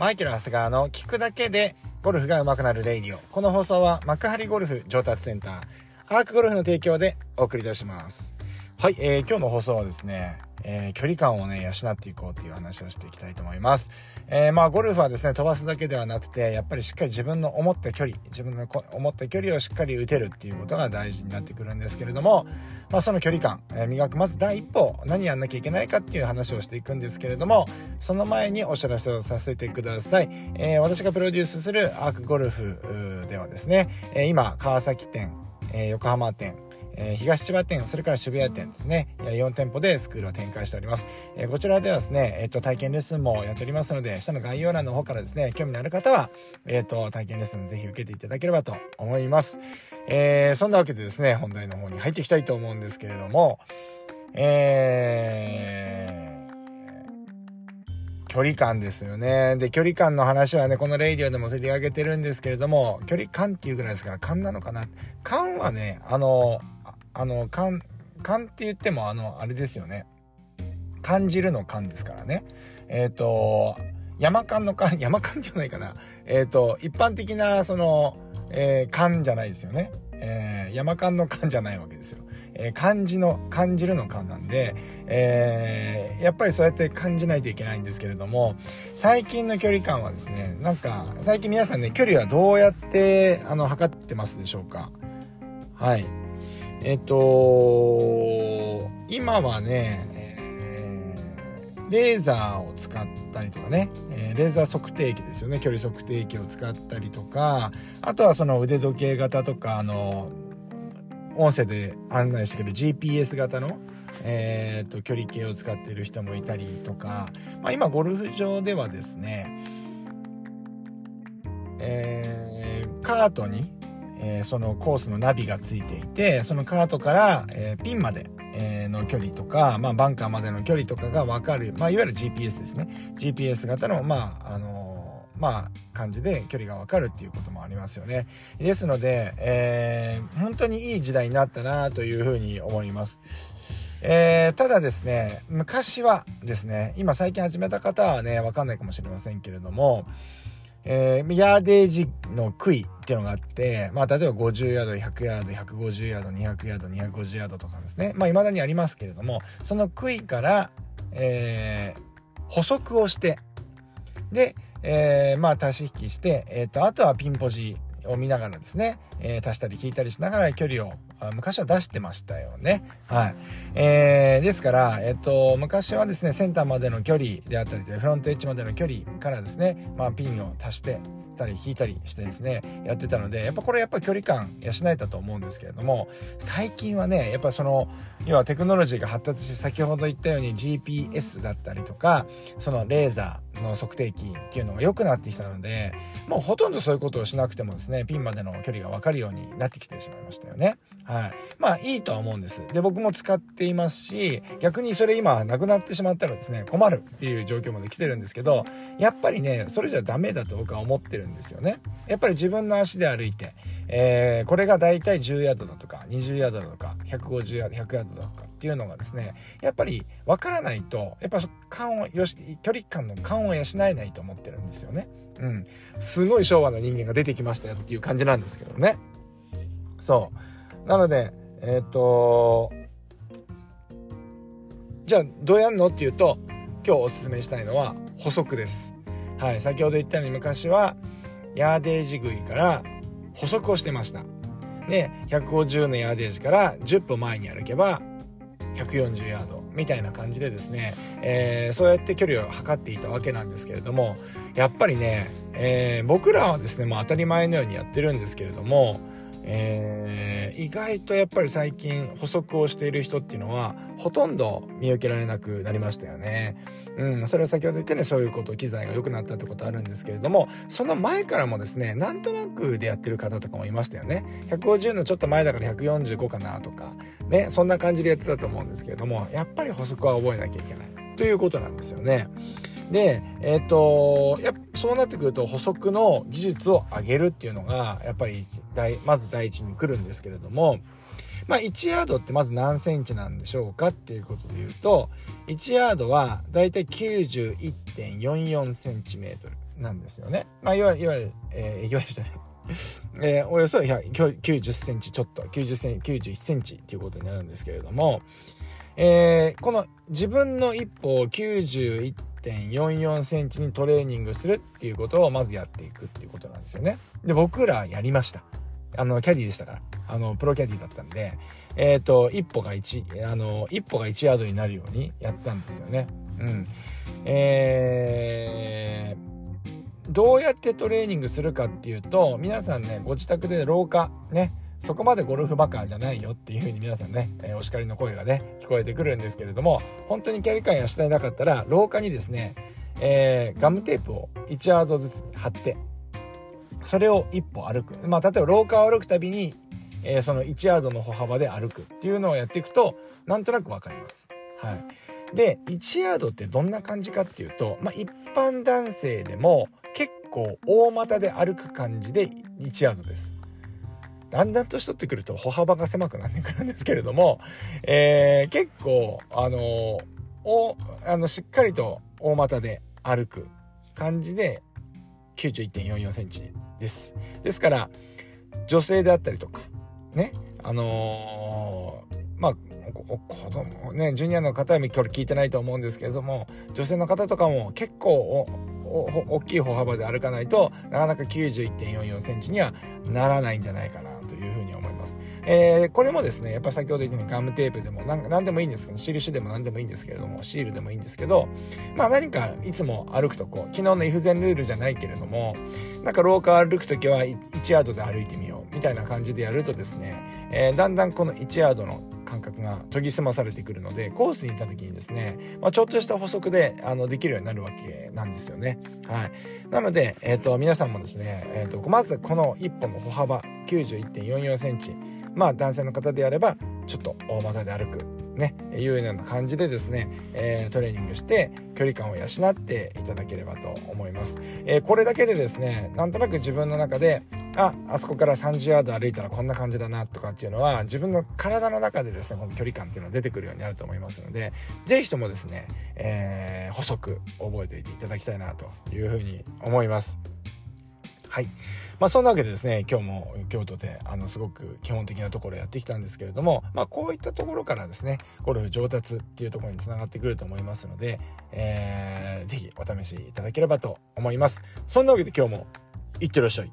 マイケル・長谷川の聞くだけでゴルフが上手くなるレイディオ。この放送は幕張ゴルフ上達センター、アークゴルフの提供でお送りいたします。はい、えー、今日の放送はですね、えー、距離感をね、養っていこうっていう話をしていきたいと思います。えー、まあ、ゴルフはですね、飛ばすだけではなくて、やっぱりしっかり自分の思った距離、自分の思った距離をしっかり打てるっていうことが大事になってくるんですけれども、まあ、その距離感、えー、磨く、まず第一歩、何やんなきゃいけないかっていう話をしていくんですけれども、その前にお知らせをさせてください。えー、私がプロデュースするアークゴルフではですね、え今、川崎店、え横浜店、えー、東千葉店、それから渋谷店ですね、4店舗でスクールを展開しております。えー、こちらではですね、えっ、ー、と、体験レッスンもやっておりますので、下の概要欄の方からですね、興味のある方は、えっ、と、体験レッスンぜひ受けていただければと思います。えそんなわけでですね、本題の方に入っていきたいと思うんですけれども、えー、距離感ですよね。で、距離感の話はね、このレイディオでも取り上げてるんですけれども、距離感っていうぐらいですから、感なのかな。感はね、あの、あの、感、感って言っても、あの、あれですよね。感じるの感ですからね。えっ、ー、と、山間の感、山間じゃないかな。えっ、ー、と、一般的な、その、えー、感じゃないですよね。えー、山間の感じゃないわけですよ。えー、漢字の、感じるの感なんで、えー、やっぱりそうやって感じないといけないんですけれども、最近の距離感はですね、なんか、最近皆さんね、距離はどうやって、あの、測ってますでしょうかはい。えっ、と、今はね、えー、レーザーを使ったりとかね、えー、レーザー測定器ですよね、距離測定器を使ったりとか、あとはその腕時計型とか、あの、音声で案内してくる GPS 型の、えーと、距離計を使っている人もいたりとか、まあ、今ゴルフ場ではですね、えー、カートにえー、そのコースのナビがついていて、そのカートから、えー、ピンまで、えー、の距離とか、まあ、バンカーまでの距離とかがわかる、まあ、いわゆる GPS ですね。GPS 型の、まあ、あのまあ、感じで距離がわかるっていうこともありますよね。ですので、えー、本当にいい時代になったなというふうに思います。えー、ただですね、昔はですね、今最近始めた方はね、わかんないかもしれませんけれども、えー、ヤーデージの杭っていうのがあって、まあ、例えば50ヤード、100ヤード、150ヤード、200ヤード、250ヤードとかですね。まあ、未だにありますけれども、その杭から、えー、補足をして、で、えー、まあ、足し引きして、えっ、ー、と、あとはピンポジを見ながらですね、えー、足したり引いたりしながら距離を昔は出してましたよね。はい。えー、ですから、えっと、昔はですね、センターまでの距離であったり、フロントエッジまでの距離からですね、まあ、ピンを足して、たり引いたりしてですねやってたのでやっぱこれやっぱ距離感養えたと思うんですけれども最近はねやっぱその要はテクノロジーが発達し先ほど言ったように GPS だったりとかそのレーザーの測定器っていうのが良くなってきたのでもうほとんどそういうことをしなくてもですねピンまでの距離が分かるようになってきてしまいましたよね。はい。まあいいとは思うんです。で僕も使っていますし逆にそれ今なくなってしまったらですね困るっていう状況まで来てるんですけどやっぱりねそれじゃダメだと僕は思ってるんですよね。やっぱり自分の足で歩いて、えー、これがだいたい10ヤードだとか、20ヤードだとか、150ヤード、100ヤードだとかっていうのがですね、やっぱり分からないと、やっぱ感を、よし、距離感の感を養えないと思ってるんですよね。うん。すごい昭和の人間が出てきましたよっていう感じなんですけどね。そう。なので、えっ、と、じゃあどうやんのっていうと、今日おすすめしたいのは補足です。はい、先ほど言ったように昔はヤーデージ食いから補足をしてました。で、150のヤーデージから10歩前に歩けば140ヤードみたいな感じでですね、えー、そうやって距離を測っていたわけなんですけれども、やっぱりね、えー、僕らはですね、もう当たり前のようにやってるんですけれども、えー、意外とやっぱり最近補足をしている人っていうのはほとんど見受けられなくなりましたよね。うん、それは先ほど言ったようにそういうこと機材が良くなったってことあるんですけれどもその前からもですねなんとなくでやってる方とかもいましたよね150のちょっと前だから145かなとかねそんな感じでやってたと思うんですけれどもやっぱり補足は覚えなきゃいけないということなんですよね。で、えっ、ー、と、やそうなってくると補足の技術を上げるっていうのが、やっぱりまず第一に来るんですけれども、まあ、1ヤードってまず何センチなんでしょうかっていうことで言うと、1ヤードはだいたい91.44センチメートル。なんですよね。まあ、いわゆる、えー、いわゆるじゃない。えー、およそ90センチちょっと、90センチ、91センチっていうことになるんですけれども、えー、この自分の一歩を91.44センチにトレーニングするっていうことをまずやっていくっていうことなんですよね。で、僕らやりました。あの、キャディでしたから。あの、プロキャディだったんで、えっ、ー、と、一歩が1、あの、一歩が1ヤードになるようにやったんですよね。うん。えー、どうやってトレーニングするかっていうと、皆さんね、ご自宅で廊下、ね、そこまでゴルフバカじゃないよっていう風に皆さんね、えー、お叱りの声がね、聞こえてくるんですけれども、本当にキャリ感やしたいなかったら、廊下にですね、えー、ガムテープを1ヤードずつ貼って、それを一歩歩く。まあ、例えば廊下を歩くたびに、えー、その1ヤードの歩幅で歩くっていうのをやっていくと、なんとなくわかります。はい。で、1ヤードってどんな感じかっていうと、まあ、一般男性でも結構大股で歩く感じで1ヤードです。だんだん年取ってくると歩幅が狭くなってくるんですけれども、えー、結構、あの、お、あの、しっかりと大股で歩く感じで91.44センチです。ですから、女性であったりとか、ね、あのー、まあ、子供ね、ジュニアの方はこれ聞いてないと思うんですけれども、女性の方とかも結構大きい歩幅で歩かないとなかなか91.44センチにはならないんじゃないかなえー、これもですね、やっぱ先ほど言ったようにガムテープでも何何でもいいんですけど、印でも何でもいいんですけれども、シールでもいいんですけど、まあ何かいつも歩くとこう、昨日のイフゼンルールじゃないけれども、なんか廊下歩くときは1ヤードで歩いてみようみたいな感じでやるとですね、えー、だんだんこの1ヤードの感覚が研ぎ澄まされてくるのでコースに行った時にですね、まあ、ちょっとした補足であのできるようになるわけなんですよね。はい、なので、えーと、皆さんもですね、えーと、まずこの1本の歩幅91.44センチまあ男性の方であればちょっと大股で歩くね、いうような感じでですね、えー、トレーニングして距離感を養っていただければと思います。えー、これだけでですね、なんとなく自分の中で、あ、あそこから30ヤード歩いたらこんな感じだなとかっていうのは、自分の体の中でですね、この距離感っていうのは出てくるようになると思いますので、ぜひともですね、えー、補足覚えておいていただきたいなというふうに思います。はい。まあそんなわけでですね、今日も京都であのすごく基本的なところやってきたんですけれども、まあこういったところからですね、ゴルフ上達っていうところにつながってくると思いますので、えー、ぜひお試しいただければと思います。そんなわけで今日もいってらっしゃい。